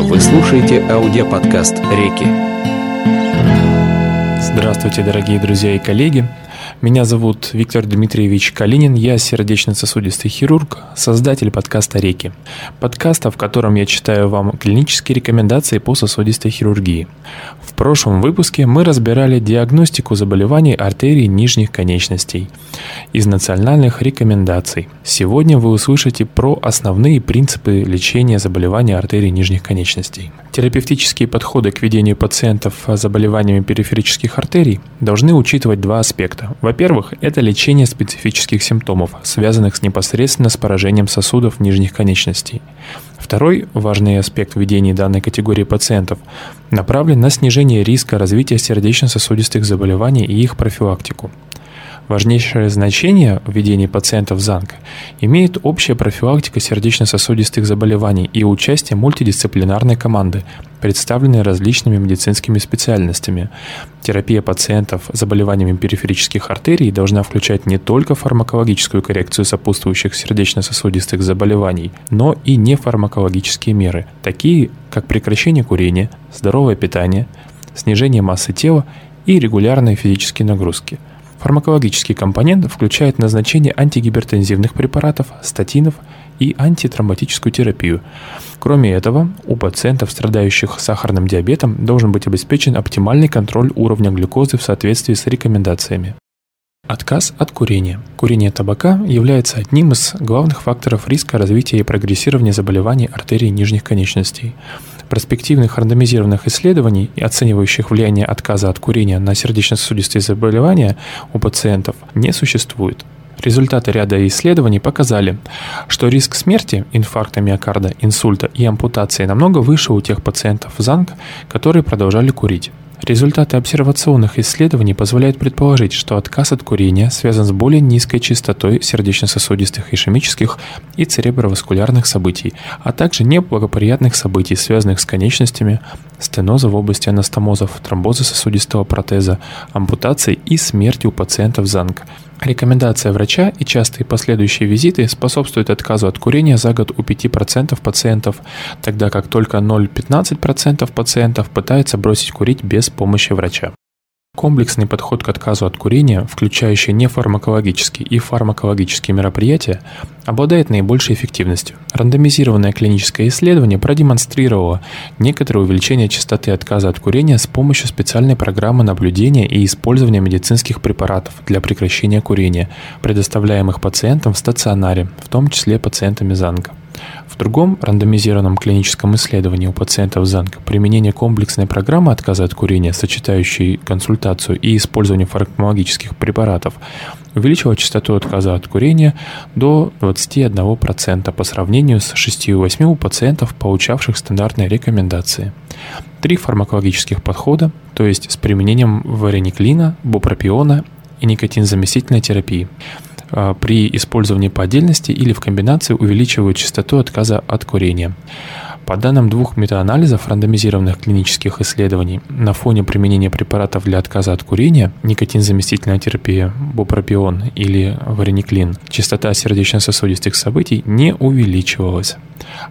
Вы слушаете аудиоподкаст «Реки». Здравствуйте, дорогие друзья и коллеги. Меня зовут Виктор Дмитриевич Калинин, я сердечно-сосудистый хирург, создатель подкаста «Реки». Подкаста, в котором я читаю вам клинические рекомендации по сосудистой хирургии. В прошлом выпуске мы разбирали диагностику заболеваний артерий нижних конечностей из национальных рекомендаций. Сегодня вы услышите про основные принципы лечения заболеваний артерий нижних конечностей. Терапевтические подходы к ведению пациентов с заболеваниями периферических артерий должны учитывать два аспекта. Во-первых, это лечение специфических симптомов, связанных с непосредственно с поражением сосудов нижних конечностей. Второй важный аспект ведения данной категории пациентов направлен на снижение риска развития сердечно-сосудистых заболеваний и их профилактику. Важнейшее значение в ведении пациентов ЗАНК имеет общая профилактика сердечно-сосудистых заболеваний и участие мультидисциплинарной команды, представленной различными медицинскими специальностями. Терапия пациентов с заболеваниями периферических артерий должна включать не только фармакологическую коррекцию сопутствующих сердечно-сосудистых заболеваний, но и нефармакологические меры, такие как прекращение курения, здоровое питание, снижение массы тела и регулярные физические нагрузки – Фармакологический компонент включает назначение антигипертензивных препаратов, статинов и антитромботическую терапию. Кроме этого, у пациентов, страдающих сахарным диабетом, должен быть обеспечен оптимальный контроль уровня глюкозы в соответствии с рекомендациями. Отказ от курения. Курение табака является одним из главных факторов риска развития и прогрессирования заболеваний артерий нижних конечностей. Проспективных рандомизированных исследований, оценивающих влияние отказа от курения на сердечно-сосудистые заболевания у пациентов, не существует. Результаты ряда исследований показали, что риск смерти, инфаркта миокарда, инсульта и ампутации намного выше у тех пациентов ЗАНК, которые продолжали курить. Результаты обсервационных исследований позволяют предположить, что отказ от курения связан с более низкой частотой сердечно-сосудистых ишемических и цереброваскулярных событий, а также неблагоприятных событий, связанных с конечностями, стеноза в области анастомозов, тромбоза сосудистого протеза, ампутацией и смертью у пациентов ЗАНК – Рекомендация врача и частые последующие визиты способствуют отказу от курения за год у 5% пациентов, тогда как только 0,15% пациентов пытаются бросить курить без помощи врача. Комплексный подход к отказу от курения, включающий нефармакологические и фармакологические мероприятия, обладает наибольшей эффективностью. Рандомизированное клиническое исследование продемонстрировало некоторое увеличение частоты отказа от курения с помощью специальной программы наблюдения и использования медицинских препаратов для прекращения курения, предоставляемых пациентам в стационаре, в том числе пациентами ЗАНГа. В другом рандомизированном клиническом исследовании у пациентов ЗАНК применение комплексной программы отказа от курения, сочетающей консультацию и использование фармакологических препаратов, увеличило частоту отказа от курения до 21% по сравнению с 6,8 у пациентов, получавших стандартные рекомендации. Три фармакологических подхода, то есть с применением варениклина, бупропиона и никотинзаместительной терапии – а, при использовании по отдельности или в комбинации увеличивают частоту отказа от курения. По данным двух метаанализов рандомизированных клинических исследований, на фоне применения препаратов для отказа от курения, никотинзаместительная терапия, бупропион или варениклин, частота сердечно-сосудистых событий не увеличивалась.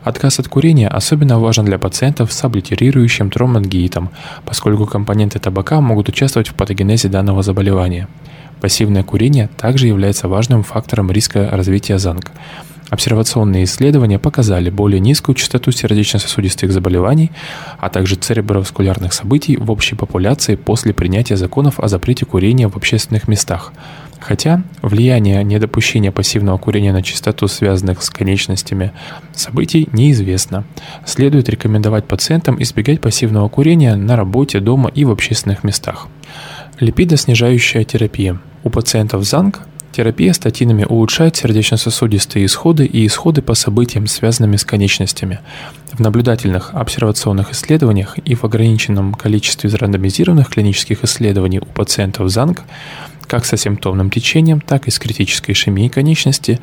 Отказ от курения особенно важен для пациентов с облитерирующим тромбангиитом, поскольку компоненты табака могут участвовать в патогенезе данного заболевания. Пассивное курение также является важным фактором риска развития ЗАНК. Обсервационные исследования показали более низкую частоту сердечно-сосудистых заболеваний, а также цереброваскулярных событий в общей популяции после принятия законов о запрете курения в общественных местах. Хотя влияние недопущения пассивного курения на частоту связанных с конечностями событий неизвестно. Следует рекомендовать пациентам избегать пассивного курения на работе, дома и в общественных местах. Липидоснижающая терапия. У пациентов ЗАНК терапия статинами улучшает сердечно-сосудистые исходы и исходы по событиям, связанными с конечностями. В наблюдательных обсервационных исследованиях и в ограниченном количестве рандомизированных клинических исследований у пациентов ЗАНК, как со симптомным течением, так и с критической ишемией конечности,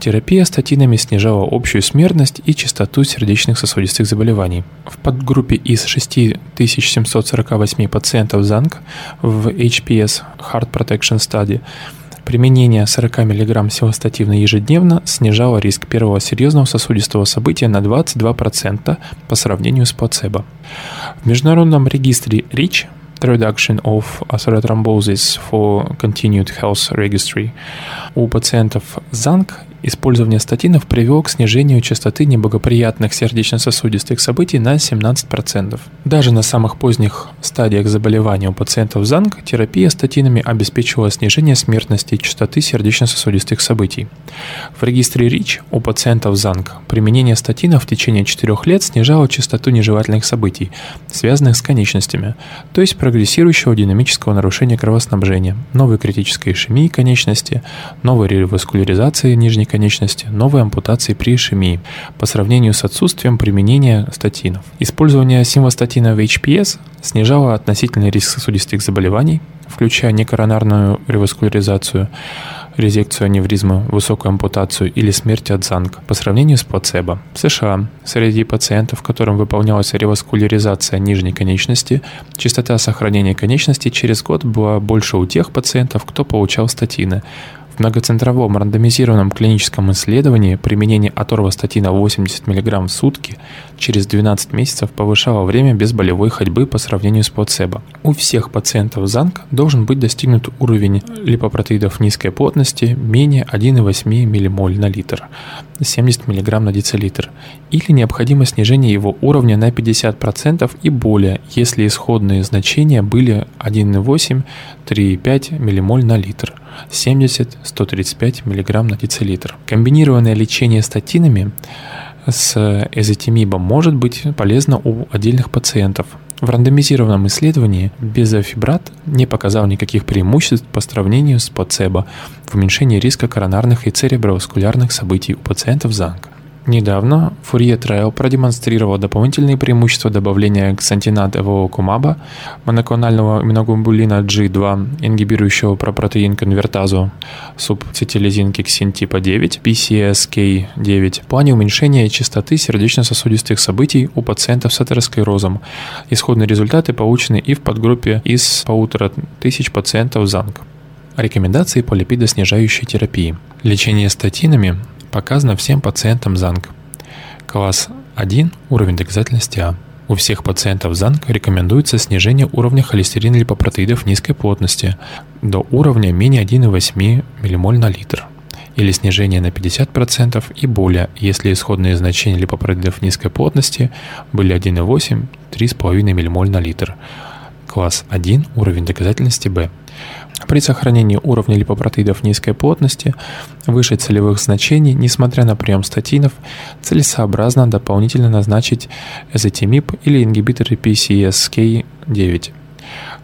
Терапия статинами снижала общую смертность и частоту сердечных сосудистых заболеваний. В подгруппе из 6748 пациентов ЗАНК в HPS Heart Protection Study Применение 40 мг силостатина ежедневно снижало риск первого серьезного сосудистого события на 22% по сравнению с плацебо. В международном регистре РИЧ Reduction of Atherothrombosis for Continued Health Registry у пациентов ЗАНК Использование статинов привело к снижению частоты неблагоприятных сердечно-сосудистых событий на 17%. Даже на самых поздних стадиях заболевания у пациентов ЗАНК терапия статинами обеспечивала снижение смертности и частоты сердечно-сосудистых событий. В регистре РИЧ у пациентов ЗАНК применение статинов в течение 4 лет снижало частоту нежелательных событий, связанных с конечностями, то есть прогрессирующего динамического нарушения кровоснабжения, новой критической ишемии конечности, новой реваскуляризации нижней конечности, новой ампутации при ишемии по сравнению с отсутствием применения статинов. Использование симвастатина в HPS снижало относительный риск сосудистых заболеваний, включая некоронарную реваскуляризацию, резекцию аневризмы, высокую ампутацию или смерть от ЗАНК по сравнению с плацебо. В США среди пациентов, которым выполнялась реваскуляризация нижней конечности, частота сохранения конечности через год была больше у тех пациентов, кто получал статины, многоцентровом рандомизированном клиническом исследовании применение аторвастатина 80 мг в сутки через 12 месяцев повышало время безболевой ходьбы по сравнению с плацебо. У всех пациентов ЗАНК должен быть достигнут уровень липопротеидов низкой плотности менее 1,8 ммоль на литр, 70 мг на децилитр, или необходимо снижение его уровня на 50% и более, если исходные значения были 1,8-3,5 ммоль на литр. 70-135 мг на децилитр. Комбинированное лечение статинами с эзотимибом может быть полезно у отдельных пациентов. В рандомизированном исследовании безофибрат не показал никаких преимуществ по сравнению с плацебо в уменьшении риска коронарных и цереброваскулярных событий у пациентов ЗАНК. Недавно Fourier Trail продемонстрировал дополнительные преимущества добавления ксантинат эволокумаба, моноклонального иммуноглобулина G2, ингибирующего пропротеин конвертазу, субцитилизинки ксин типа 9, PCSK9, в плане уменьшения частоты сердечно-сосудистых событий у пациентов с атеросклерозом. Исходные результаты получены и в подгруппе из полутора тысяч пациентов ЗАНК. Рекомендации по липидоснижающей терапии. Лечение статинами Показано всем пациентам ЗАНК. Класс 1 – уровень доказательности А. У всех пациентов ЗАНК рекомендуется снижение уровня холестерина липопротеидов низкой плотности до уровня менее 1,8 ммоль на литр или снижение на 50% и более, если исходные значения липопротеидов низкой плотности были 1,8-3,5 ммоль на литр. Класс 1, уровень доказательности Б. При сохранении уровня липопротеидов низкой плотности выше целевых значений, несмотря на прием статинов, целесообразно дополнительно назначить эзотимип или ингибиторы PCSK9.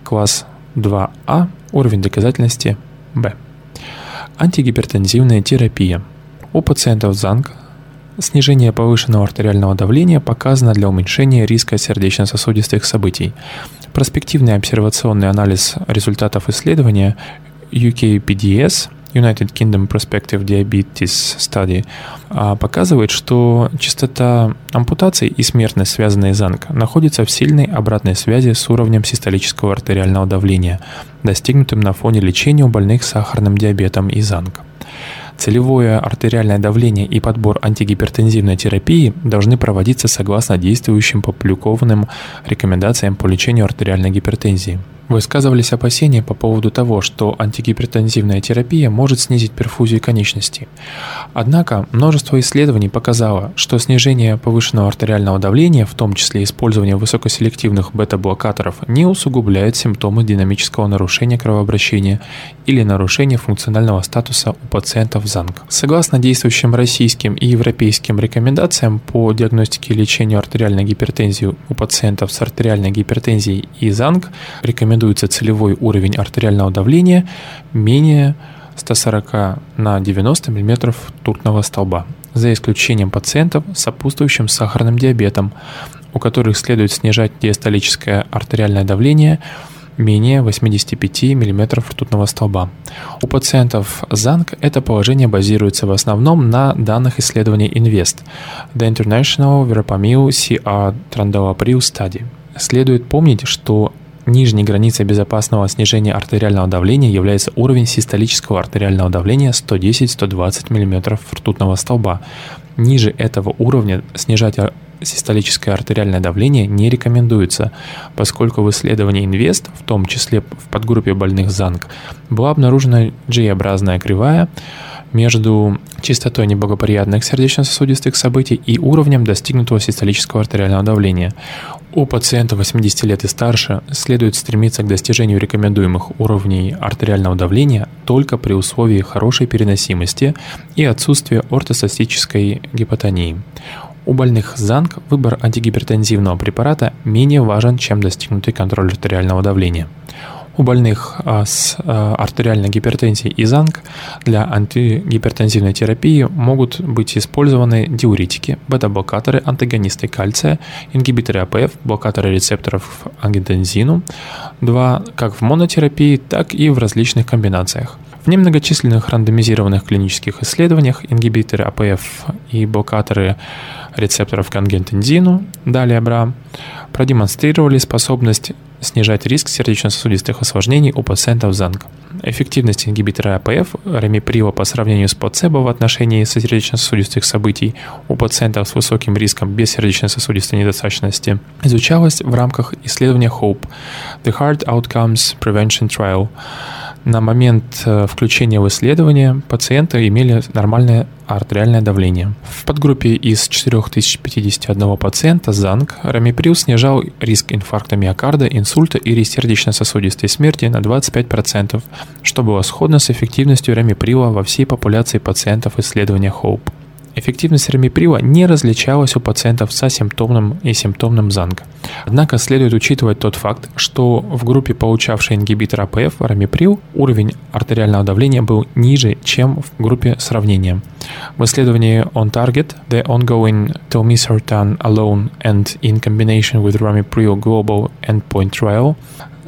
Класс 2А, уровень доказательности Б. Антигипертензивная терапия. У пациентов ЗАНК Снижение повышенного артериального давления показано для уменьшения риска сердечно-сосудистых событий. Проспективный обсервационный анализ результатов исследования UKPDS United Kingdom Prospective Diabetes Study а, показывает, что частота ампутаций и смертность, связанные с ЗАНК, находится в сильной обратной связи с уровнем систолического артериального давления, достигнутым на фоне лечения у больных с сахарным диабетом и ЗАНК. Целевое артериальное давление и подбор антигипертензивной терапии должны проводиться согласно действующим публикованным рекомендациям по лечению артериальной гипертензии. Высказывались опасения по поводу того, что антигипертензивная терапия может снизить перфузию конечностей. Однако множество исследований показало, что снижение повышенного артериального давления, в том числе использование высокоселективных бета-блокаторов, не усугубляет симптомы динамического нарушения кровообращения или нарушения функционального статуса у пациентов ЗАНК. Согласно действующим российским и европейским рекомендациям по диагностике и лечению артериальной гипертензии у пациентов с артериальной гипертензией и ЗАНК, рекомендуется рекомендуется целевой уровень артериального давления менее 140 на 90 мм ртутного столба, за исключением пациентов с сопутствующим сахарным диабетом, у которых следует снижать диастолическое артериальное давление менее 85 мм ртутного столба. У пациентов ЗАНК это положение базируется в основном на данных исследований INVEST, The International Verapamil CR Trandolapril Study. Следует помнить, что Нижней границей безопасного снижения артериального давления является уровень систолического артериального давления 110-120 мм ртутного столба. Ниже этого уровня снижать систолическое артериальное давление не рекомендуется, поскольку в исследовании Инвест, в том числе в подгруппе больных ЗАНК, была обнаружена G-образная кривая, между частотой неблагоприятных сердечно-сосудистых событий и уровнем достигнутого систолического артериального давления. У пациента 80 лет и старше следует стремиться к достижению рекомендуемых уровней артериального давления только при условии хорошей переносимости и отсутствия ортостатической гипотонии. У больных ЗАНК выбор антигипертензивного препарата менее важен, чем достигнутый контроль артериального давления. У больных а, с а, артериальной гипертензией и ЗАНК для антигипертензивной терапии могут быть использованы диуретики, бета-блокаторы, антагонисты кальция, ингибиторы АПФ, блокаторы рецепторов ангидензину, 2 как в монотерапии, так и в различных комбинациях. В немногочисленных рандомизированных клинических исследованиях ингибиторы АПФ и блокаторы рецепторов к ангиотензину, далее БРА, продемонстрировали способность снижать риск сердечно-сосудистых осложнений у пациентов ЗАНК. Эффективность ингибитора АПФ ремиприва по сравнению с плацебо в отношении сердечно-сосудистых событий у пациентов с высоким риском без сердечно-сосудистой недостаточности изучалась в рамках исследования HOPE – The Heart Outcomes Prevention Trial – на момент э, включения в исследование пациенты имели нормальное артериальное давление. В подгруппе из 4051 пациента ЗАНК рамиприл снижал риск инфаркта миокарда, инсульта или сердечно-сосудистой смерти на 25%, что было сходно с эффективностью рамиприла во всей популяции пациентов исследования HOPE. Эффективность ремиприла не различалась у пациентов с асимптомным и симптомным ЗАНГ. Однако следует учитывать тот факт, что в группе, получавшей ингибитор АПФ, рамиприл, уровень артериального давления был ниже, чем в группе сравнения. В исследовании On Target, The Ongoing Telmisartan Alone and in Combination with Ramipril Global Endpoint Trial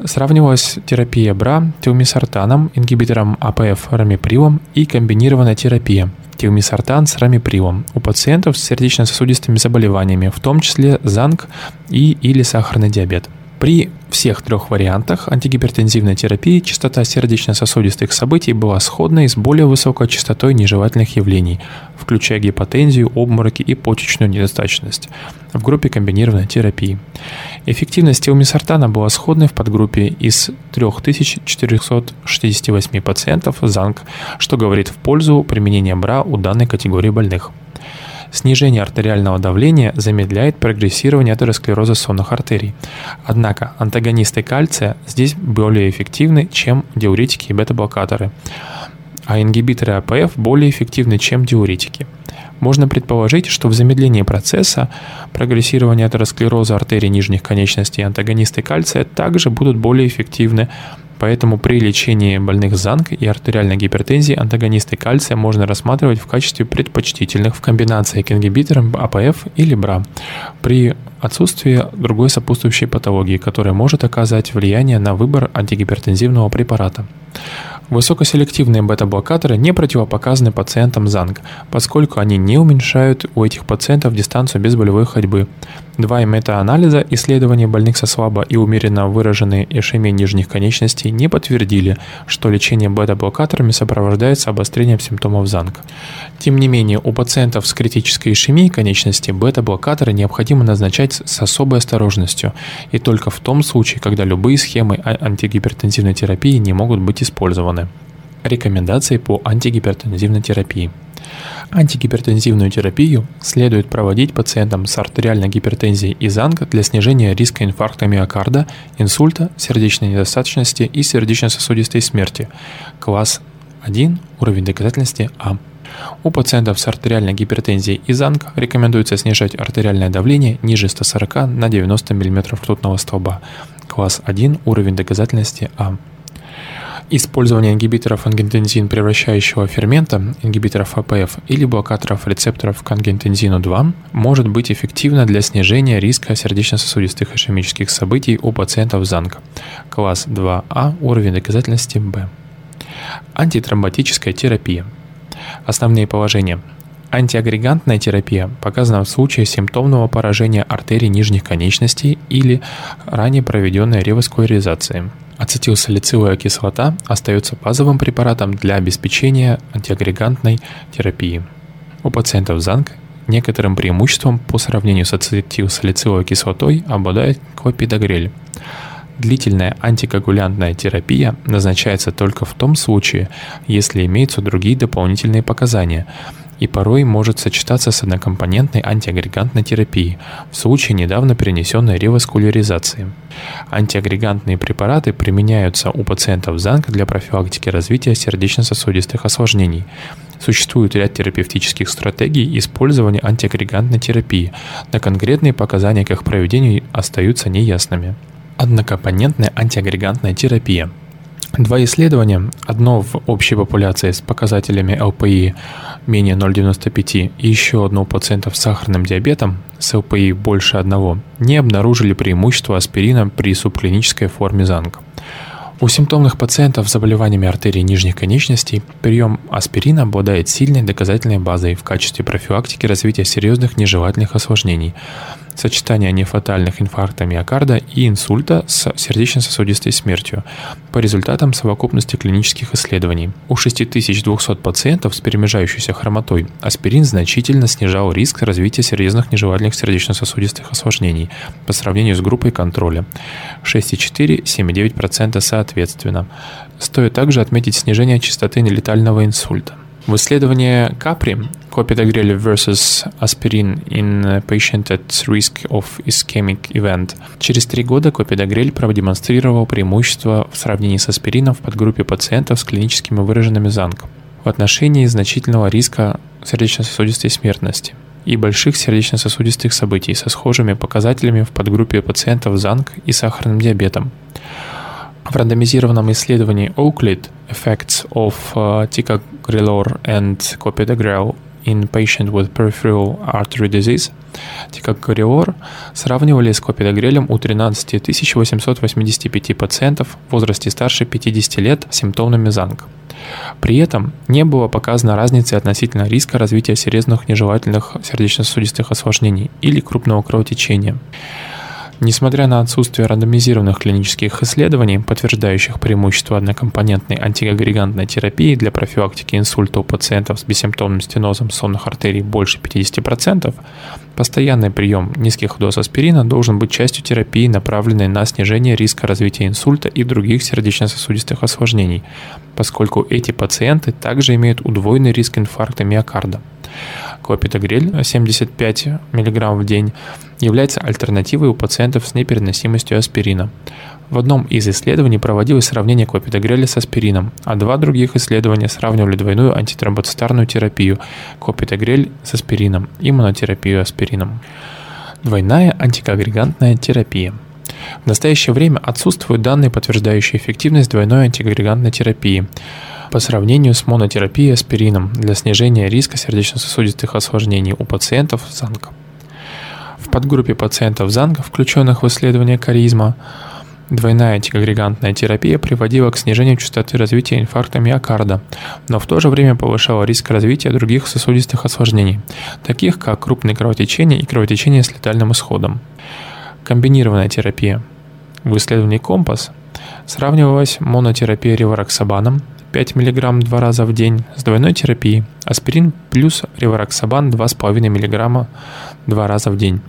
сравнивалась терапия БРА телмисартаном, ингибитором АПФ рамиприлом и комбинированная терапия тиумисартан с рамипривом у пациентов с сердечно-сосудистыми заболеваниями, в том числе ЗАНК и или сахарный диабет. При всех трех вариантах антигипертензивной терапии частота сердечно-сосудистых событий была сходной с более высокой частотой нежелательных явлений, включая гипотензию, обмороки и почечную недостаточность в группе комбинированной терапии. Эффективность телмисартана была сходной в подгруппе из 3468 пациентов ЗАНК, что говорит в пользу применения БРА у данной категории больных. Снижение артериального давления замедляет прогрессирование атеросклероза сонных артерий. Однако антагонисты кальция здесь более эффективны, чем диуретики и бета-блокаторы, а ингибиторы АПФ более эффективны, чем диуретики. Можно предположить, что в замедлении процесса прогрессирования атеросклероза артерий нижних конечностей антагонисты кальция также будут более эффективны, Поэтому при лечении больных ЗАНК и артериальной гипертензии антагонисты кальция можно рассматривать в качестве предпочтительных в комбинации к ингибиторам АПФ или БРА при отсутствии другой сопутствующей патологии, которая может оказать влияние на выбор антигипертензивного препарата. Высокоселективные бета-блокаторы не противопоказаны пациентам ЗАНГ, поскольку они не уменьшают у этих пациентов дистанцию безболевой ходьбы. Два мета-анализа исследований больных со слабо и умеренно выраженной ишемией нижних конечностей не подтвердили, что лечение бета-блокаторами сопровождается обострением симптомов ЗАНГ. Тем не менее, у пациентов с критической ишемией конечности бета-блокаторы необходимо назначать с особой осторожностью и только в том случае, когда любые схемы а-, антигипертензивной терапии не могут быть использованы. Рекомендации по антигипертензивной терапии. Антигипертензивную терапию следует проводить пациентам с артериальной гипертензией и ЗАНГ для снижения риска инфаркта миокарда, инсульта, сердечной недостаточности и сердечно-сосудистой смерти. Класс 1, уровень доказательности А. У пациентов с артериальной гипертензией и ЗАНГ рекомендуется снижать артериальное давление ниже 140 на 90 мм ртутного столба. Класс 1, уровень доказательности А. Использование ингибиторов ангиотензин превращающего фермента, ингибиторов АПФ или блокаторов рецепторов к ангиотензину 2 может быть эффективно для снижения риска сердечно-сосудистых ишемических событий у пациентов ЗАНК. Класс 2А, уровень доказательности Б. Антитромботическая терапия. Основные положения. Антиагрегантная терапия показана в случае симптомного поражения артерий нижних конечностей или ранее проведенной реваскуляризации. Ацетилсалициловая кислота остается базовым препаратом для обеспечения антиагрегантной терапии. У пациентов ЗАНК некоторым преимуществом по сравнению с ацетилсалициловой кислотой обладает клопидогрель. Длительная антикоагулянтная терапия назначается только в том случае, если имеются другие дополнительные показания, и порой может сочетаться с однокомпонентной антиагрегантной терапией в случае недавно перенесенной реваскуляризации. Антиагрегантные препараты применяются у пациентов ЗАНК для профилактики развития сердечно-сосудистых осложнений. Существует ряд терапевтических стратегий использования антиагрегантной терапии, но конкретные показания к их проведению остаются неясными. Однокомпонентная антиагрегантная терапия – Два исследования, одно в общей популяции с показателями ЛПИ менее 0,95 и еще одно у пациентов с сахарным диабетом с ЛПИ больше одного, не обнаружили преимущества аспирина при субклинической форме ЗАНК. У симптомных пациентов с заболеваниями артерий нижних конечностей прием аспирина обладает сильной доказательной базой в качестве профилактики развития серьезных нежелательных осложнений, сочетание нефатальных инфаркта миокарда и инсульта с сердечно-сосудистой смертью по результатам совокупности клинических исследований. У 6200 пациентов с перемежающейся хромотой аспирин значительно снижал риск развития серьезных нежелательных сердечно-сосудистых осложнений по сравнению с группой контроля 6,4-7,9% соответственно. Стоит также отметить снижение частоты нелетального инсульта. В исследовании Капри clopidogrel versus aspirin in patient at risk of ischemic event. Через три года clopidogrel продемонстрировал преимущество в сравнении с аспирином в подгруппе пациентов с клиническими выраженными ЗАНК в отношении значительного риска сердечно-сосудистой смертности и больших сердечно-сосудистых событий со схожими показателями в подгруппе пациентов ЗАНК и сахарным диабетом. В рандомизированном исследовании Oakland Effects of uh, Ticagrelor and Clopidogrel in Patient with Peripheral Artery Disease Тикагриор сравнивали с клопидогрелем у 13 885 пациентов в возрасте старше 50 лет с симптомами ЗАНК. При этом не было показано разницы относительно риска развития серьезных нежелательных сердечно-сосудистых осложнений или крупного кровотечения. Несмотря на отсутствие рандомизированных клинических исследований, подтверждающих преимущество однокомпонентной антиагрегантной терапии для профилактики инсульта у пациентов с бессимптомным стенозом сонных артерий больше 50%, постоянный прием низких доз аспирина должен быть частью терапии, направленной на снижение риска развития инсульта и других сердечно-сосудистых осложнений, поскольку эти пациенты также имеют удвоенный риск инфаркта миокарда. Клопидогрель 75 мг в день является альтернативой у пациентов с непереносимостью аспирина. В одном из исследований проводилось сравнение клопидогреля с аспирином, а два других исследования сравнивали двойную антитромбоцитарную терапию клопидогрель с аспирином и монотерапию аспирином. Двойная антикоагрегантная терапия – в настоящее время отсутствуют данные, подтверждающие эффективность двойной антикоагрегантной терапии по сравнению с монотерапией аспирином для снижения риска сердечно-сосудистых осложнений у пациентов с ЗАНК. В подгруппе пациентов ЗАНК, включенных в исследование каризма, Двойная антикоагрегантная терапия приводила к снижению частоты развития инфаркта миокарда, но в то же время повышала риск развития других сосудистых осложнений, таких как крупные кровотечения и кровотечения с летальным исходом. Комбинированная терапия. В исследовании «Компас» сравнивалась монотерапия ревароксабаном 5 мг два раза в день с двойной терапией, аспирин плюс ревароксабан 2,5 мг два раза в день.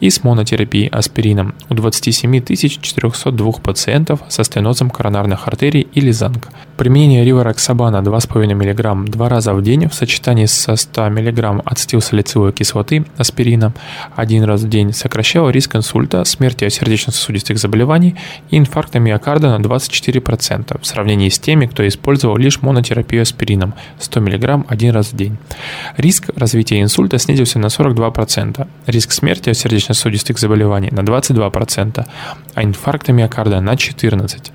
И с монотерапией аспирином. У 27 402 пациентов со стенозом коронарных артерий или ЗАНК. Применение ривароксабана 2,5 мг два раза в день в сочетании со 100 мг ацетилсалициловой кислоты аспирина один раз в день сокращало риск инсульта, смерти от сердечно-сосудистых заболеваний и инфаркта миокарда на 24% в сравнении с теми, кто использовал лишь монотерапию аспирином. 100 мг один раз в день. Риск развития инсульта снизился на 42%, риск смерти от сердечно-сосудистых заболеваний на 22%, а инфаркта миокарда на 14%.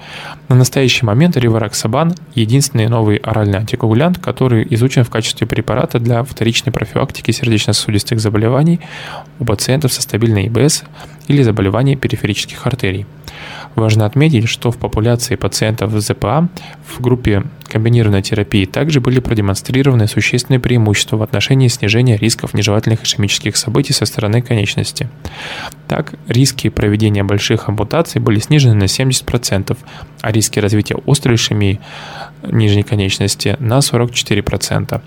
На настоящий момент ривароксабан – единственный новый оральный антикоагулянт, который изучен в качестве препарата для вторичной профилактики сердечно-сосудистых заболеваний у пациентов со стабильной ИБС или заболеваний периферических артерий – Важно отметить, что в популяции пациентов с ЗПА в группе комбинированной терапии также были продемонстрированы существенные преимущества в отношении снижения рисков нежелательных ишемических событий со стороны конечности. Так, риски проведения больших ампутаций были снижены на 70%, а риски развития острой ишемии нижней конечности на 44%.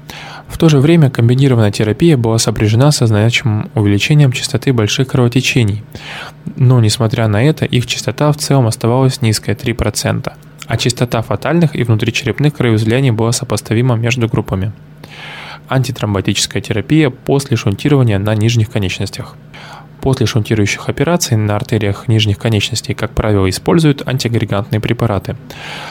В то же время комбинированная терапия была сопряжена со значимым увеличением частоты больших кровотечений, но несмотря на это их частота в целом оставалась низкой 3%, а частота фатальных и внутричерепных кровоизлияний была сопоставима между группами. Антитромботическая терапия после шунтирования на нижних конечностях. После шунтирующих операций на артериях нижних конечностей, как правило, используют антиагрегантные препараты.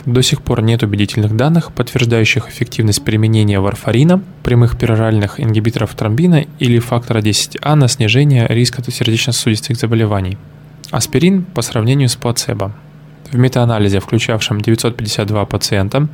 До сих пор нет убедительных данных, подтверждающих эффективность применения варфарина, прямых пероральных ингибиторов тромбина или фактора 10А на снижение риска сердечно-сосудистых заболеваний. Аспирин по сравнению с плацебо. В метаанализе, включавшем 952 пациента,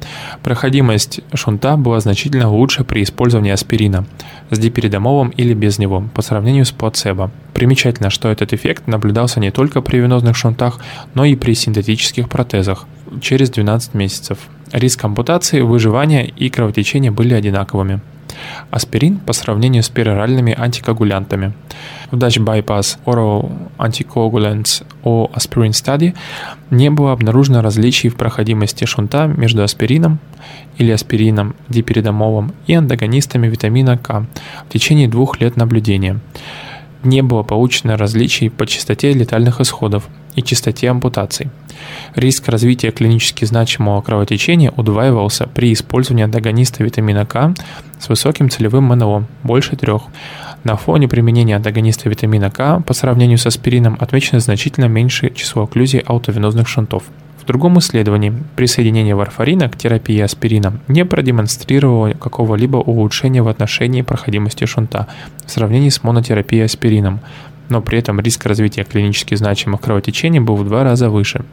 проходимость шунта была значительно лучше при использовании аспирина с диперидомолом или без него по сравнению с плацебо. Примечательно, что этот эффект наблюдался не только при венозных шунтах, но и при синтетических протезах через 12 месяцев. Риск ампутации, выживания и кровотечения были одинаковыми аспирин по сравнению с пероральными антикоагулянтами. В Dutch Bypass Oral Anticoagulants or Aspirin Study не было обнаружено различий в проходимости шунта между аспирином или аспирином, диперидомолом и антагонистами витамина К в течение двух лет наблюдения. Не было получено различий по частоте летальных исходов и частоте ампутаций. Риск развития клинически значимого кровотечения удваивался при использовании антагониста витамина К с высоким целевым МНО, больше трех. На фоне применения антагониста витамина К по сравнению с аспирином отмечено значительно меньшее число окклюзий аутовенозных шунтов. В другом исследовании присоединение варфарина к терапии аспирина не продемонстрировало какого-либо улучшения в отношении проходимости шунта в сравнении с монотерапией аспирином, но при этом риск развития клинически значимых кровотечений был в два раза выше.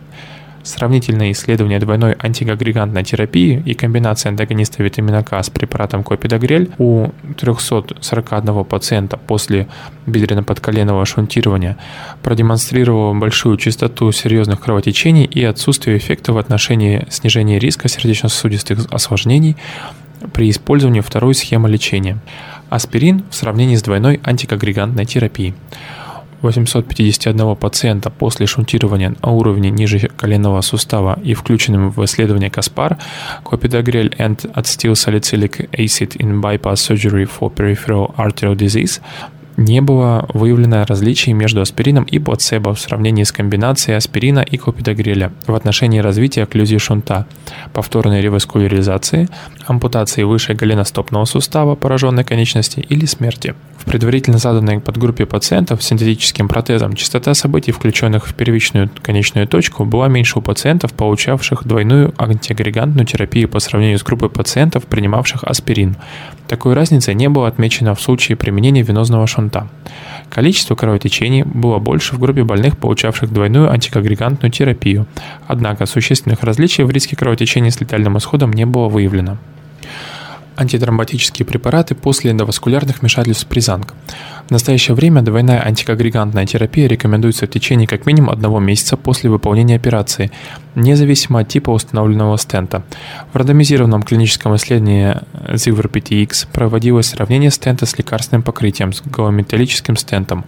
Сравнительное исследование двойной антиагрегантной терапии и комбинации антагониста витамина К с препаратом копидогрель у 341 пациента после бедренно-подколенного шунтирования продемонстрировало большую частоту серьезных кровотечений и отсутствие эффекта в отношении снижения риска сердечно-сосудистых осложнений при использовании второй схемы лечения – аспирин в сравнении с двойной антикоагрегантной терапией. 851 пациента после шунтирования на уровне ниже коленного сустава и включенным в исследование Каспар, Clopidogrel and acetyl salicylic acid in bypass surgery for peripheral arterial disease не было выявлено различий между аспирином и плацебо в сравнении с комбинацией аспирина и клопидогреля в отношении развития окклюзии шунта, повторной реваскуляризации, ампутации выше голеностопного сустава, пораженной конечности или смерти. В предварительно заданной подгруппе пациентов с синтетическим протезом частота событий, включенных в первичную конечную точку, была меньше у пациентов, получавших двойную антиагрегантную терапию по сравнению с группой пациентов, принимавших аспирин. Такой разницы не было отмечено в случае применения венозного шунта. Количество кровотечений было больше в группе больных, получавших двойную антикоагрегантную терапию, однако существенных различий в риске кровотечения с летальным исходом не было выявлено антитромботические препараты после эндоваскулярных вмешательств при ЗАНК. В настоящее время двойная антикоагрегантная терапия рекомендуется в течение как минимум одного месяца после выполнения операции, независимо от типа установленного стента. В рандомизированном клиническом исследовании ZIVER PTX проводилось сравнение стента с лекарственным покрытием с голометаллическим стентом.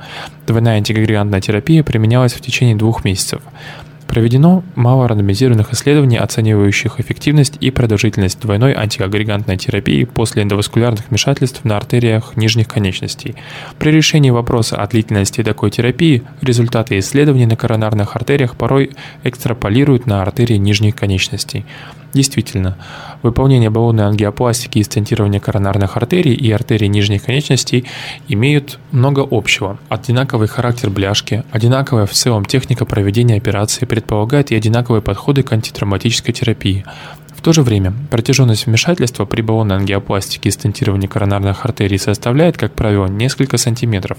Двойная антикоагрегантная терапия применялась в течение двух месяцев. Проведено мало рандомизированных исследований, оценивающих эффективность и продолжительность двойной антиагрегантной терапии после эндоваскулярных вмешательств на артериях нижних конечностей. При решении вопроса о длительности такой терапии результаты исследований на коронарных артериях порой экстраполируют на артерии нижних конечностей. Действительно, выполнение баллонной ангиопластики и стентирование коронарных артерий и артерий нижних конечностей имеют много общего. Одинаковый характер бляшки, одинаковая в целом техника проведения операции предполагает и одинаковые подходы к антитравматической терапии. В то же время протяженность вмешательства при баллонной ангиопластике и стентировании коронарных артерий составляет, как правило, несколько сантиметров,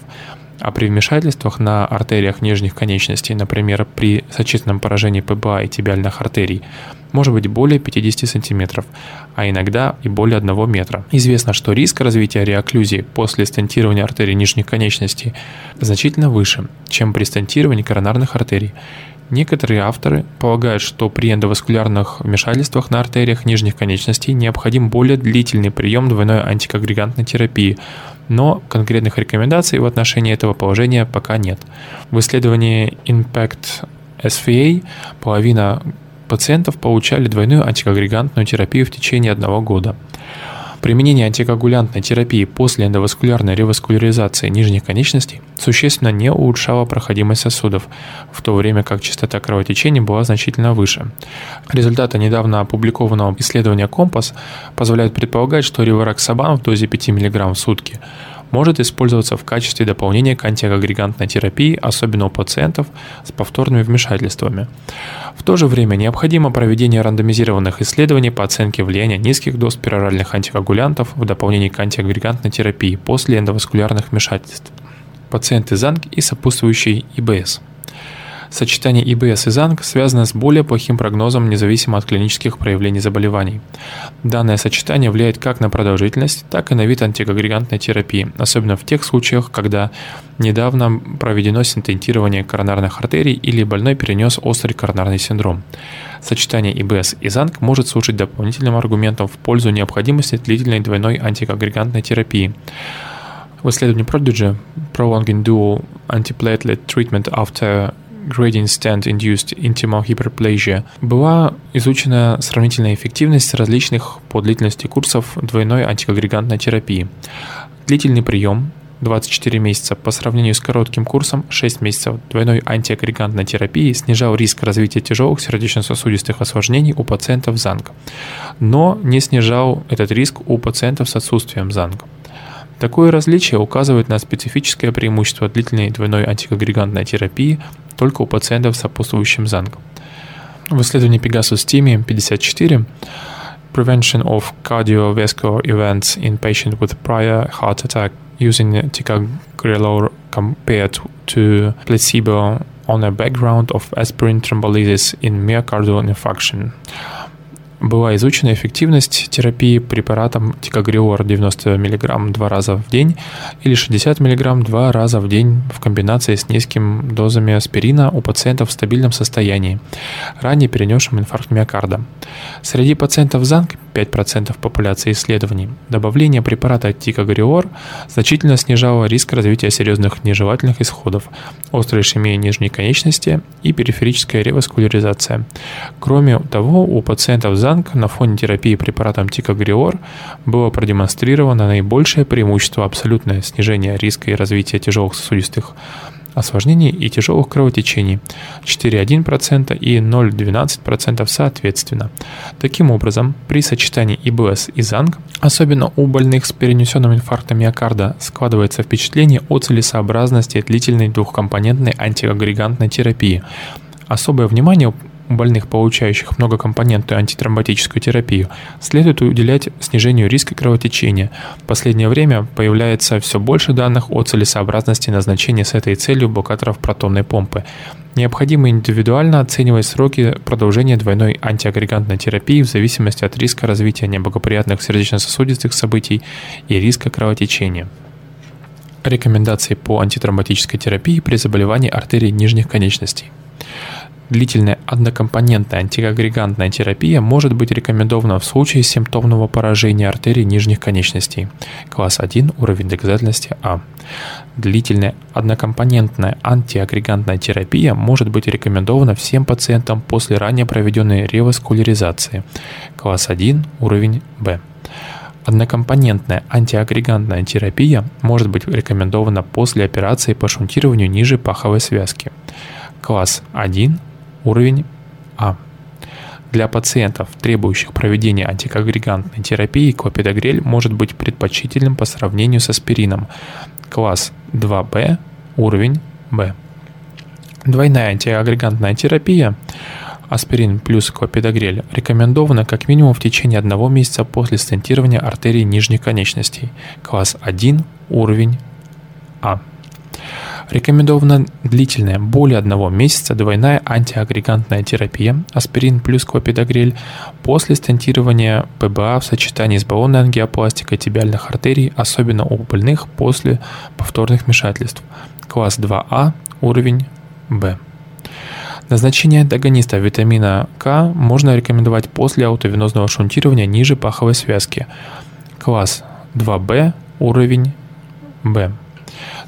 а при вмешательствах на артериях нижних конечностей, например, при сочетанном поражении ПБА и тибиальных артерий, может быть более 50 см, а иногда и более 1 метра. Известно, что риск развития реоклюзии после стентирования артерий нижних конечностей значительно выше, чем при стентировании коронарных артерий. Некоторые авторы полагают, что при эндоваскулярных вмешательствах на артериях нижних конечностей необходим более длительный прием двойной антикоагрегантной терапии, но конкретных рекомендаций в отношении этого положения пока нет. В исследовании Impact SVA половина пациентов получали двойную антикоагрегантную терапию в течение одного года. Применение антикоагулянтной терапии после эндоваскулярной реваскуляризации нижних конечностей существенно не улучшало проходимость сосудов, в то время как частота кровотечения была значительно выше. Результаты недавно опубликованного исследования «Компас» позволяют предполагать, что ревароксабан в дозе 5 мг в сутки может использоваться в качестве дополнения к антиагрегантной терапии, особенно у пациентов с повторными вмешательствами. В то же время необходимо проведение рандомизированных исследований по оценке влияния низких доз пероральных антикоагулянтов в дополнении к антиагрегантной терапии после эндоваскулярных вмешательств. Пациенты ЗАНГ и сопутствующий ИБС – Сочетание ИБС и ЗАНГ связано с более плохим прогнозом независимо от клинических проявлений заболеваний. Данное сочетание влияет как на продолжительность, так и на вид антикоагрегантной терапии, особенно в тех случаях, когда недавно проведено синтентирование коронарных артерий или больной перенес острый коронарный синдром. Сочетание ИБС и ЗАНГ может служить дополнительным аргументом в пользу необходимости длительной двойной антикоагрегантной терапии. В исследовании Prodigy Prolonging Dual Antiplatelet Treatment After gradient stent induced intimal hyperplasia была изучена сравнительная эффективность различных по длительности курсов двойной антикоагрегантной терапии. Длительный прием 24 месяца по сравнению с коротким курсом 6 месяцев двойной антиагрегантной терапии снижал риск развития тяжелых сердечно-сосудистых осложнений у пациентов ЗАНГ, но не снижал этот риск у пациентов с отсутствием ЗАНГ. Такое различие указывает на специфическое преимущество длительной двойной антикоагрегантной терапии только у пациентов с сопутствующим ЗАНГ. В исследовании Pegasus Team 54 Prevention of cardiovascular events in patients with prior heart attack using ticagrelor compared to placebo on a background of aspirin thrombolysis in myocardial infarction Была изучена эффективность терапии препаратом тикагриор 90 мг два раза в день или 60 мг два раза в день в комбинации с низкими дозами аспирина у пациентов в стабильном состоянии, ранее перенесшим инфаркт миокарда. Среди пациентов ЗАНГ 5% популяции исследований добавление препарата тикагриор значительно снижало риск развития серьезных нежелательных исходов, острой ишемии нижней конечности и периферическая реваскуляризация. Кроме того, у пациентов ЗАНГ Ранг на фоне терапии препаратом Тикагриор было продемонстрировано наибольшее преимущество абсолютное снижение риска и развития тяжелых сосудистых осложнений и тяжелых кровотечений 4,1% и 0,12% соответственно. Таким образом, при сочетании ИБС и ЗАНГ, особенно у больных с перенесенным инфарктом миокарда, складывается впечатление о целесообразности длительной двухкомпонентной антиагрегантной терапии. Особое внимание у больных, получающих многокомпонентную антитромботическую терапию, следует уделять снижению риска кровотечения. В последнее время появляется все больше данных о целесообразности назначения с этой целью блокаторов протонной помпы. Необходимо индивидуально оценивать сроки продолжения двойной антиагрегантной терапии в зависимости от риска развития неблагоприятных сердечно-сосудистых событий и риска кровотечения. Рекомендации по антитромботической терапии при заболевании артерий нижних конечностей. Длительная однокомпонентная антиагрегантная терапия может быть рекомендована в случае симптомного поражения артерий нижних конечностей. Класс 1, уровень доказательности А. Длительная однокомпонентная антиагрегантная терапия может быть рекомендована всем пациентам после ранее проведенной реваскуляризации. Класс 1, уровень Б. Однокомпонентная антиагрегантная терапия может быть рекомендована после операции по шунтированию ниже паховой связки. Класс 1, Уровень А. Для пациентов, требующих проведения антикоагрегантной терапии, клопидогрель может быть предпочтительным по сравнению с аспирином. Класс 2Б, уровень Б. Двойная антиагрегантная терапия аспирин плюс клопидогрель рекомендована как минимум в течение одного месяца после стентирования артерий нижних конечностей. Класс 1, уровень А. Рекомендована длительная, более одного месяца, двойная антиагрегантная терапия, аспирин плюс клопидогрель, после стентирования ПБА в сочетании с баллонной ангиопластикой тибиальных артерий, особенно у больных после повторных вмешательств. Класс 2А, уровень Б. Назначение антагониста витамина К можно рекомендовать после аутовенозного шунтирования ниже паховой связки. Класс 2Б, уровень Б.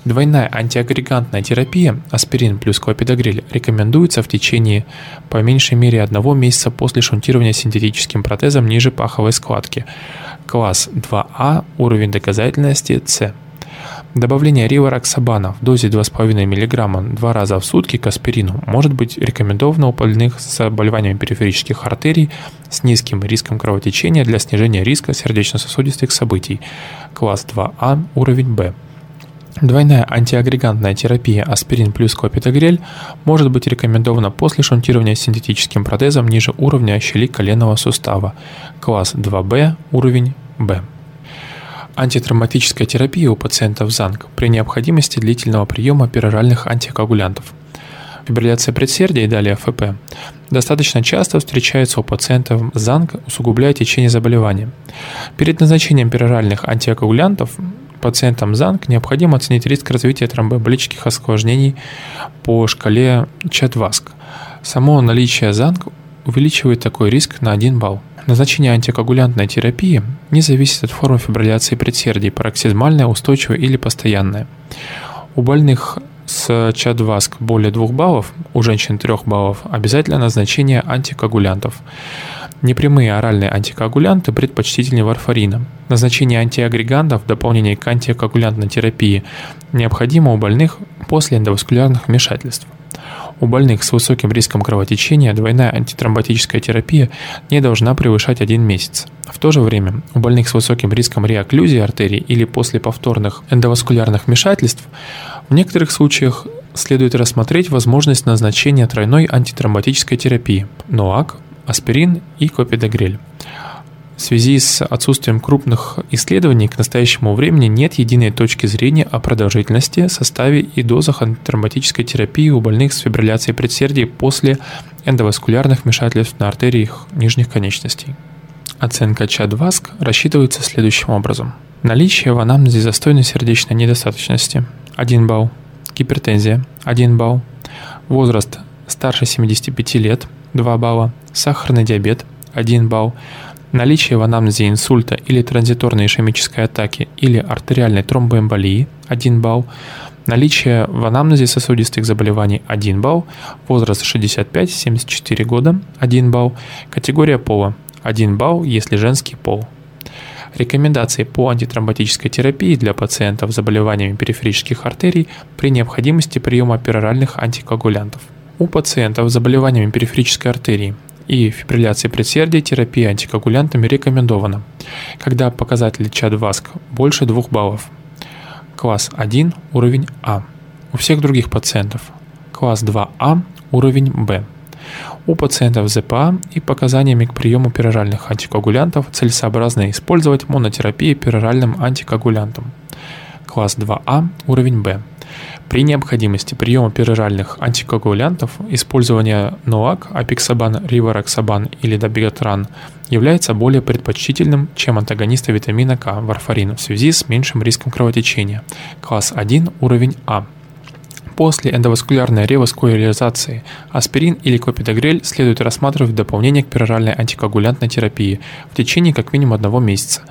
Двойная антиагрегантная терапия аспирин плюс клопидогрель рекомендуется в течение по меньшей мере одного месяца после шунтирования синтетическим протезом ниже паховой складки. Класс 2А, уровень доказательности С. Добавление ривароксабана в дозе 2,5 мг два раза в сутки к аспирину может быть рекомендовано у больных с заболеваниями периферических артерий с низким риском кровотечения для снижения риска сердечно-сосудистых событий. Класс 2А, уровень Б. Двойная антиагрегантная терапия аспирин плюс клопидогрель может быть рекомендована после шунтирования синтетическим протезом ниже уровня щели коленного сустава, класс 2Б, уровень Б. Антитравматическая терапия у пациентов ЗАНК при необходимости длительного приема пероральных антикоагулянтов. Фибрилляция предсердия и далее ФП достаточно часто встречается у пациентов ЗАНК, усугубляя течение заболевания. Перед назначением пероральных антикоагулянтов пациентам ЗАНК необходимо оценить риск развития тромбоэмболических осложнений по шкале ЧАД-ВАСК. Само наличие ЗАНК увеличивает такой риск на 1 балл. Назначение антикоагулянтной терапии не зависит от формы фибрилляции предсердий, пароксизмальная, устойчивая или постоянная. У больных с ЧАД-ВАСК более 2 баллов, у женщин 3 баллов обязательно назначение антикоагулянтов. Непрямые оральные антикоагулянты предпочтительнее варфарина. Назначение антиагрегантов в дополнение к антикоагулянтной терапии необходимо у больных после эндоваскулярных вмешательств. У больных с высоким риском кровотечения двойная антитромботическая терапия не должна превышать один месяц. В то же время у больных с высоким риском реокклюзии артерий или после повторных эндоваскулярных вмешательств в некоторых случаях следует рассмотреть возможность назначения тройной антитромботической терапии – НОАК, аспирин и копидогрель. В связи с отсутствием крупных исследований к настоящему времени нет единой точки зрения о продолжительности, составе и дозах антитромботической терапии у больных с фибрилляцией предсердий после эндоваскулярных вмешательств на артериях нижних конечностей. Оценка ЧАД-ВАСК рассчитывается следующим образом. Наличие в анамнезе застойной сердечной недостаточности – 1 балл, гипертензия – 1 балл, возраст старше 75 лет – 2 балла, сахарный диабет – 1 балл, наличие в анамнезе инсульта или транзиторной ишемической атаки или артериальной тромбоэмболии – 1 балл, наличие в анамнезе сосудистых заболеваний – 1 балл, возраст 65-74 года – 1 балл, категория пола – 1 балл, если женский пол. Рекомендации по антитромботической терапии для пациентов с заболеваниями периферических артерий при необходимости приема пероральных антикоагулянтов. У пациентов с заболеваниями периферической артерии и фибрилляции предсердия терапия антикоагулянтами рекомендована, когда показатели ЧАД-ВАСК больше 2 баллов. Класс 1 – уровень А. У всех других пациентов класс 2А – уровень Б. У пациентов ЗПА и показаниями к приему пероральных антикоагулянтов целесообразно использовать монотерапию пероральным антикоагулянтом. Класс 2А – уровень Б. При необходимости приема пероральных антикоагулянтов использование НОАК, апиксабан, ривароксабан или добигатран является более предпочтительным, чем антагонисты витамина К, варфарин, в связи с меньшим риском кровотечения. Класс 1, уровень А. После эндоваскулярной реваскуляризации аспирин или копидогрель следует рассматривать в дополнение к пероральной антикоагулянтной терапии в течение как минимум одного месяца,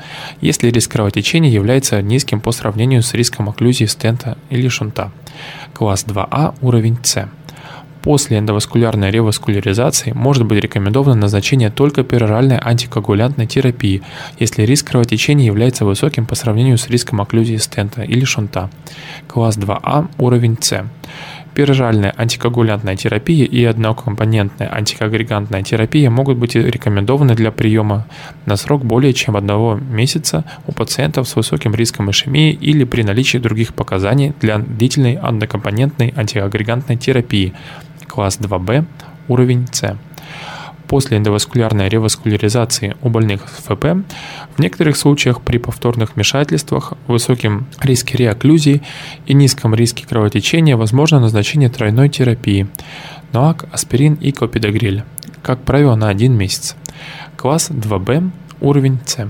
если риск кровотечения является низким по сравнению с риском окклюзии стента или шунта. Класс 2А, уровень С. После эндоваскулярной реваскуляризации может быть рекомендовано назначение только пероральной антикоагулянтной терапии, если риск кровотечения является высоким по сравнению с риском окклюзии стента или шунта. Класс 2А, уровень С. Пероральная антикоагулянтная терапия и однокомпонентная антикоагрегантная терапия могут быть рекомендованы для приема на срок более чем одного месяца у пациентов с высоким риском ишемии или при наличии других показаний для длительной однокомпонентной антиагрегантной терапии, класс 2Б, уровень С. После эндоваскулярной реваскуляризации у больных с ФП в некоторых случаях при повторных вмешательствах, высоком риске реокклюзии и низком риске кровотечения возможно назначение тройной терапии – НОАК, аспирин и копидогрель, как правило на один месяц. Класс 2Б, уровень С.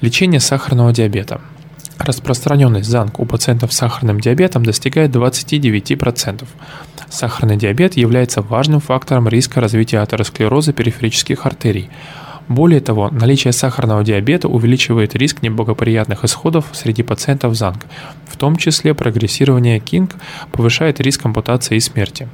Лечение сахарного диабета – Распространенность ЗАНК у пациентов с сахарным диабетом достигает 29%. Сахарный диабет является важным фактором риска развития атеросклероза периферических артерий. Более того, наличие сахарного диабета увеличивает риск неблагоприятных исходов среди пациентов ЗАНГ, в том числе прогрессирование КИНГ повышает риск ампутации и смерти.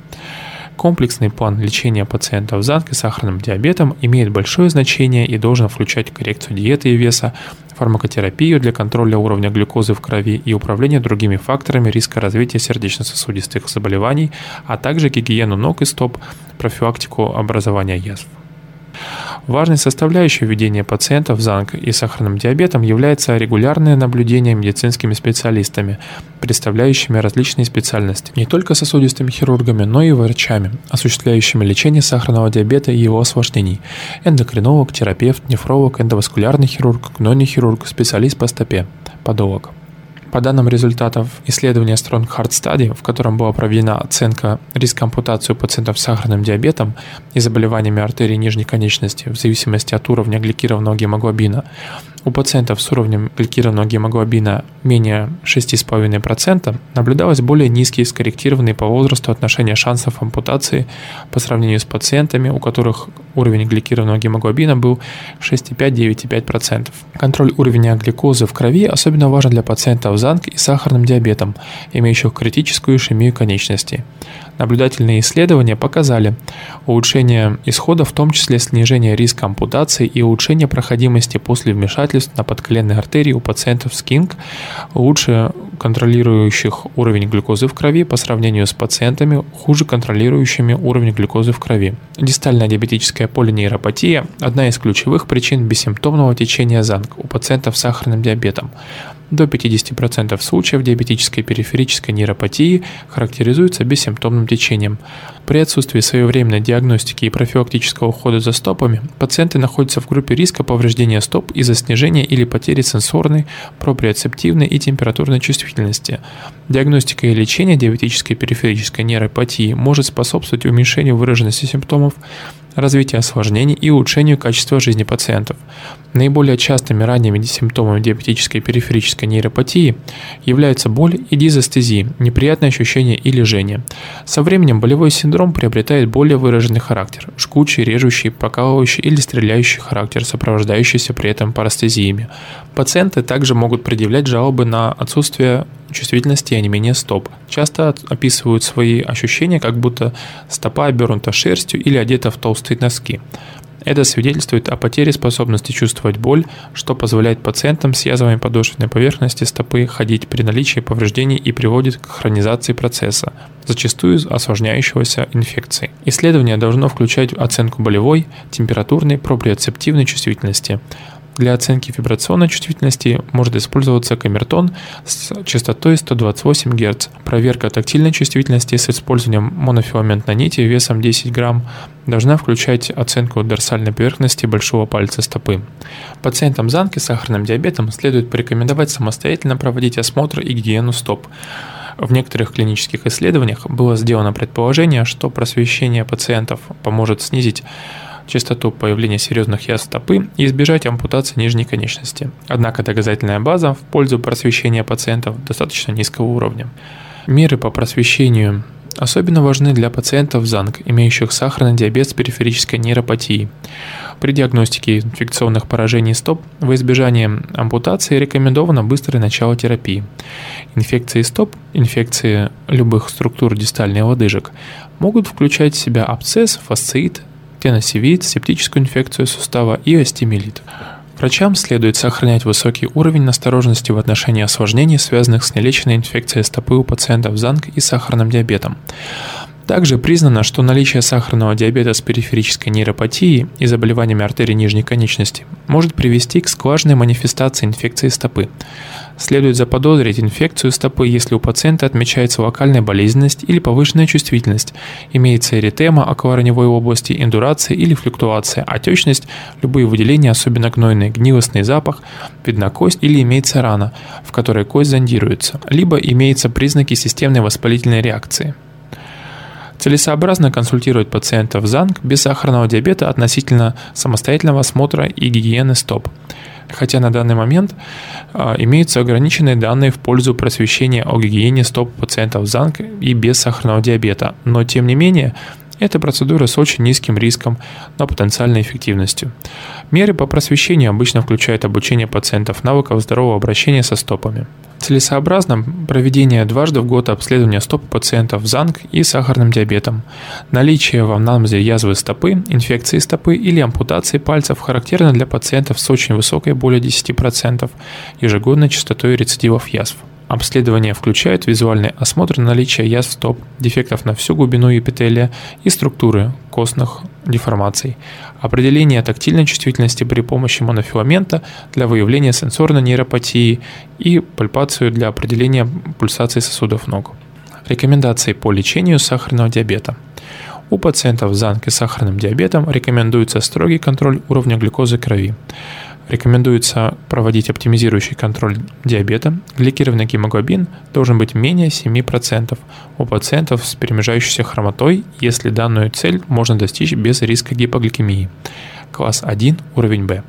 Комплексный план лечения пациентов ЗАНГ и сахарным диабетом имеет большое значение и должен включать коррекцию диеты и веса, фармакотерапию для контроля уровня глюкозы в крови и управление другими факторами риска развития сердечно-сосудистых заболеваний, а также гигиену ног и стоп, профилактику образования язв. Важной составляющей ведения пациентов с ЗАНГ и сахарным диабетом является регулярное наблюдение медицинскими специалистами, представляющими различные специальности, не только сосудистыми хирургами, но и врачами, осуществляющими лечение сахарного диабета и его осложнений, эндокринолог, терапевт, нефролог, эндоваскулярный хирург, гнойный хирург, специалист по стопе, подолог. По данным результатов исследования Strong Heart Study, в котором была проведена оценка риска ампутации у пациентов с сахарным диабетом и заболеваниями артерии нижней конечности в зависимости от уровня гликированного гемоглобина, у пациентов с уровнем гликированного гемоглобина менее 6,5% наблюдалось более низкие скорректированные по возрасту отношения шансов ампутации по сравнению с пациентами, у которых уровень гликированного гемоглобина был 6,5-9,5%. Контроль уровня глюкозы в крови особенно важен для пациентов с ЗАНК и сахарным диабетом, имеющих критическую ишемию конечностей. Наблюдательные исследования показали улучшение исхода, в том числе снижение риска ампутации и улучшение проходимости после вмешательств на подколенной артерии у пациентов с КИНГ, лучше контролирующих уровень глюкозы в крови по сравнению с пациентами, хуже контролирующими уровень глюкозы в крови. Дистальная диабетическая полинейропатия – одна из ключевых причин бессимптомного течения ЗАНГ у пациентов с сахарным диабетом. До 50% случаев диабетической периферической нейропатии характеризуются бессимптомным течением. При отсутствии своевременной диагностики и профилактического ухода за стопами пациенты находятся в группе риска повреждения стоп из-за снижения или потери сенсорной, проприоцептивной и температурной чувствительности. Диагностика и лечение диабетической периферической нейропатии может способствовать уменьшению выраженности симптомов, развитию осложнений и улучшению качества жизни пациентов. Наиболее частыми ранними симптомами диабетической периферической нейропатии являются боль и дизестезия, неприятное ощущение или жжение. Со временем болевой синдром приобретает более выраженный характер – жгучий, режущий, покалывающий или стреляющий характер, сопровождающийся при этом парастезиями. Пациенты также могут предъявлять жалобы на отсутствие чувствительности и онемение стоп. Часто описывают свои ощущения, как будто стопа обернута шерстью или одета в толстые носки. Это свидетельствует о потере способности чувствовать боль, что позволяет пациентам с язвами подошвенной поверхности стопы ходить при наличии повреждений и приводит к хронизации процесса, зачастую осложняющегося инфекцией. Исследование должно включать оценку болевой, температурной, проприоцептивной чувствительности, для оценки вибрационной чувствительности может использоваться камертон с частотой 128 Гц. Проверка тактильной чувствительности с использованием монофиламентной нити весом 10 грамм должна включать оценку дорсальной поверхности большого пальца стопы. Пациентам с ЗАНК и сахарным диабетом следует порекомендовать самостоятельно проводить осмотр и гигиену стоп. В некоторых клинических исследованиях было сделано предположение, что просвещение пациентов поможет снизить частоту появления серьезных язв стопы и избежать ампутации нижней конечности. Однако доказательная база в пользу просвещения пациентов достаточно низкого уровня. Меры по просвещению особенно важны для пациентов ЗАНГ, имеющих сахарный диабет с периферической нейропатией. При диагностике инфекционных поражений стоп во избежание ампутации рекомендовано быстрое начало терапии. Инфекции стоп, инфекции любых структур дистальных лодыжек могут включать в себя абсцесс, фасциит, теносевит, септическую инфекцию сустава и остеомиелит. Врачам следует сохранять высокий уровень настороженности в отношении осложнений, связанных с нелеченной инфекцией стопы у пациентов с ЗАНГ и сахарным диабетом. Также признано, что наличие сахарного диабета с периферической нейропатией и заболеваниями артерий нижней конечности может привести к скважинной манифестации инфекции стопы. Следует заподозрить инфекцию стопы, если у пациента отмечается локальная болезненность или повышенная чувствительность, имеется эритема околораневой области, индурация или флюктуация, отечность, любые выделения, особенно гнойные, гнилостный запах, видна кость или имеется рана, в которой кость зондируется, либо имеются признаки системной воспалительной реакции. Целесообразно консультировать пациентов ЗАНГ без сахарного диабета относительно самостоятельного осмотра и гигиены стоп. хотя на данный момент а, имеются ограниченные данные в пользу просвещения о гигиене стоп пациентов с ЗАНК и без сахарного диабета, но тем не менее это процедура с очень низким риском, но потенциальной эффективностью. Меры по просвещению обычно включают обучение пациентов навыков здорового обращения со стопами. Целесообразно проведение дважды в год обследования стоп пациентов с ЗАНК и сахарным диабетом. Наличие в анамнезе язвы стопы, инфекции стопы или ампутации пальцев характерно для пациентов с очень высокой, более 10%, ежегодной частотой рецидивов язв. Обследование включает визуальный осмотр наличия язв стоп, дефектов на всю глубину эпителия и структуры костных деформаций, определение тактильной чувствительности при помощи монофиламента для выявления сенсорной нейропатии и пальпацию для определения пульсации сосудов ног. Рекомендации по лечению сахарного диабета. У пациентов с ЗАНК сахарным диабетом рекомендуется строгий контроль уровня глюкозы крови. Рекомендуется проводить оптимизирующий контроль диабета. Гликированный гемоглобин должен быть менее 7% у пациентов с перемежающейся хромотой, если данную цель можно достичь без риска гипогликемии. Класс 1, уровень B.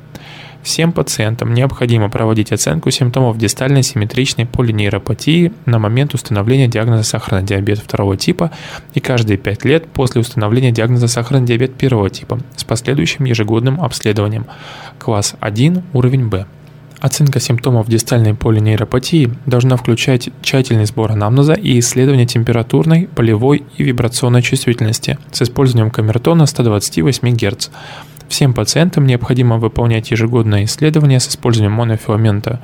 Всем пациентам необходимо проводить оценку симптомов дистальной симметричной полинейропатии на момент установления диагноза сахарный диабет второго типа и каждые 5 лет после установления диагноза сахарный диабет первого типа с последующим ежегодным обследованием. Класс 1, уровень Б. Оценка симптомов дистальной полинейропатии должна включать тщательный сбор анамнеза и исследование температурной, болевой и вибрационной чувствительности с использованием камертона 128 Гц. Всем пациентам необходимо выполнять ежегодное исследование с использованием монофиламента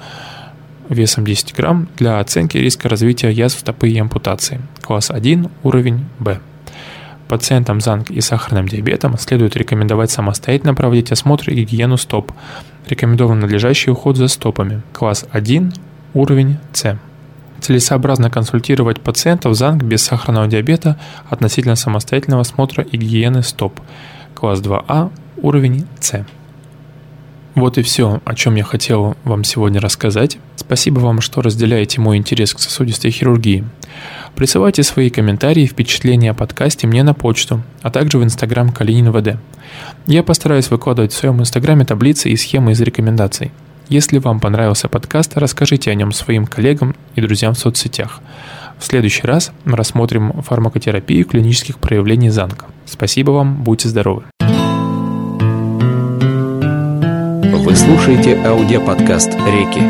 весом 10 грамм для оценки риска развития язв стопы и ампутации. Класс 1, уровень Б. Пациентам с ЗАНК и сахарным диабетом следует рекомендовать самостоятельно проводить осмотр и гигиену стоп. Рекомендован надлежащий уход за стопами. Класс 1, уровень С. Целесообразно консультировать пациентов ЗАНК без сахарного диабета относительно самостоятельного осмотра и гигиены стоп. Класс 2А, уровень С. Вот и все, о чем я хотел вам сегодня рассказать. Спасибо вам, что разделяете мой интерес к сосудистой хирургии. Присылайте свои комментарии и впечатления о подкасте мне на почту, а также в инстаграм Калинин ВД. Я постараюсь выкладывать в своем инстаграме таблицы и схемы из рекомендаций. Если вам понравился подкаст, расскажите о нем своим коллегам и друзьям в соцсетях. В следующий раз мы рассмотрим фармакотерапию клинических проявлений ЗАНКа. Спасибо вам, будьте здоровы. Вы слушаете аудиоподкаст «Реки».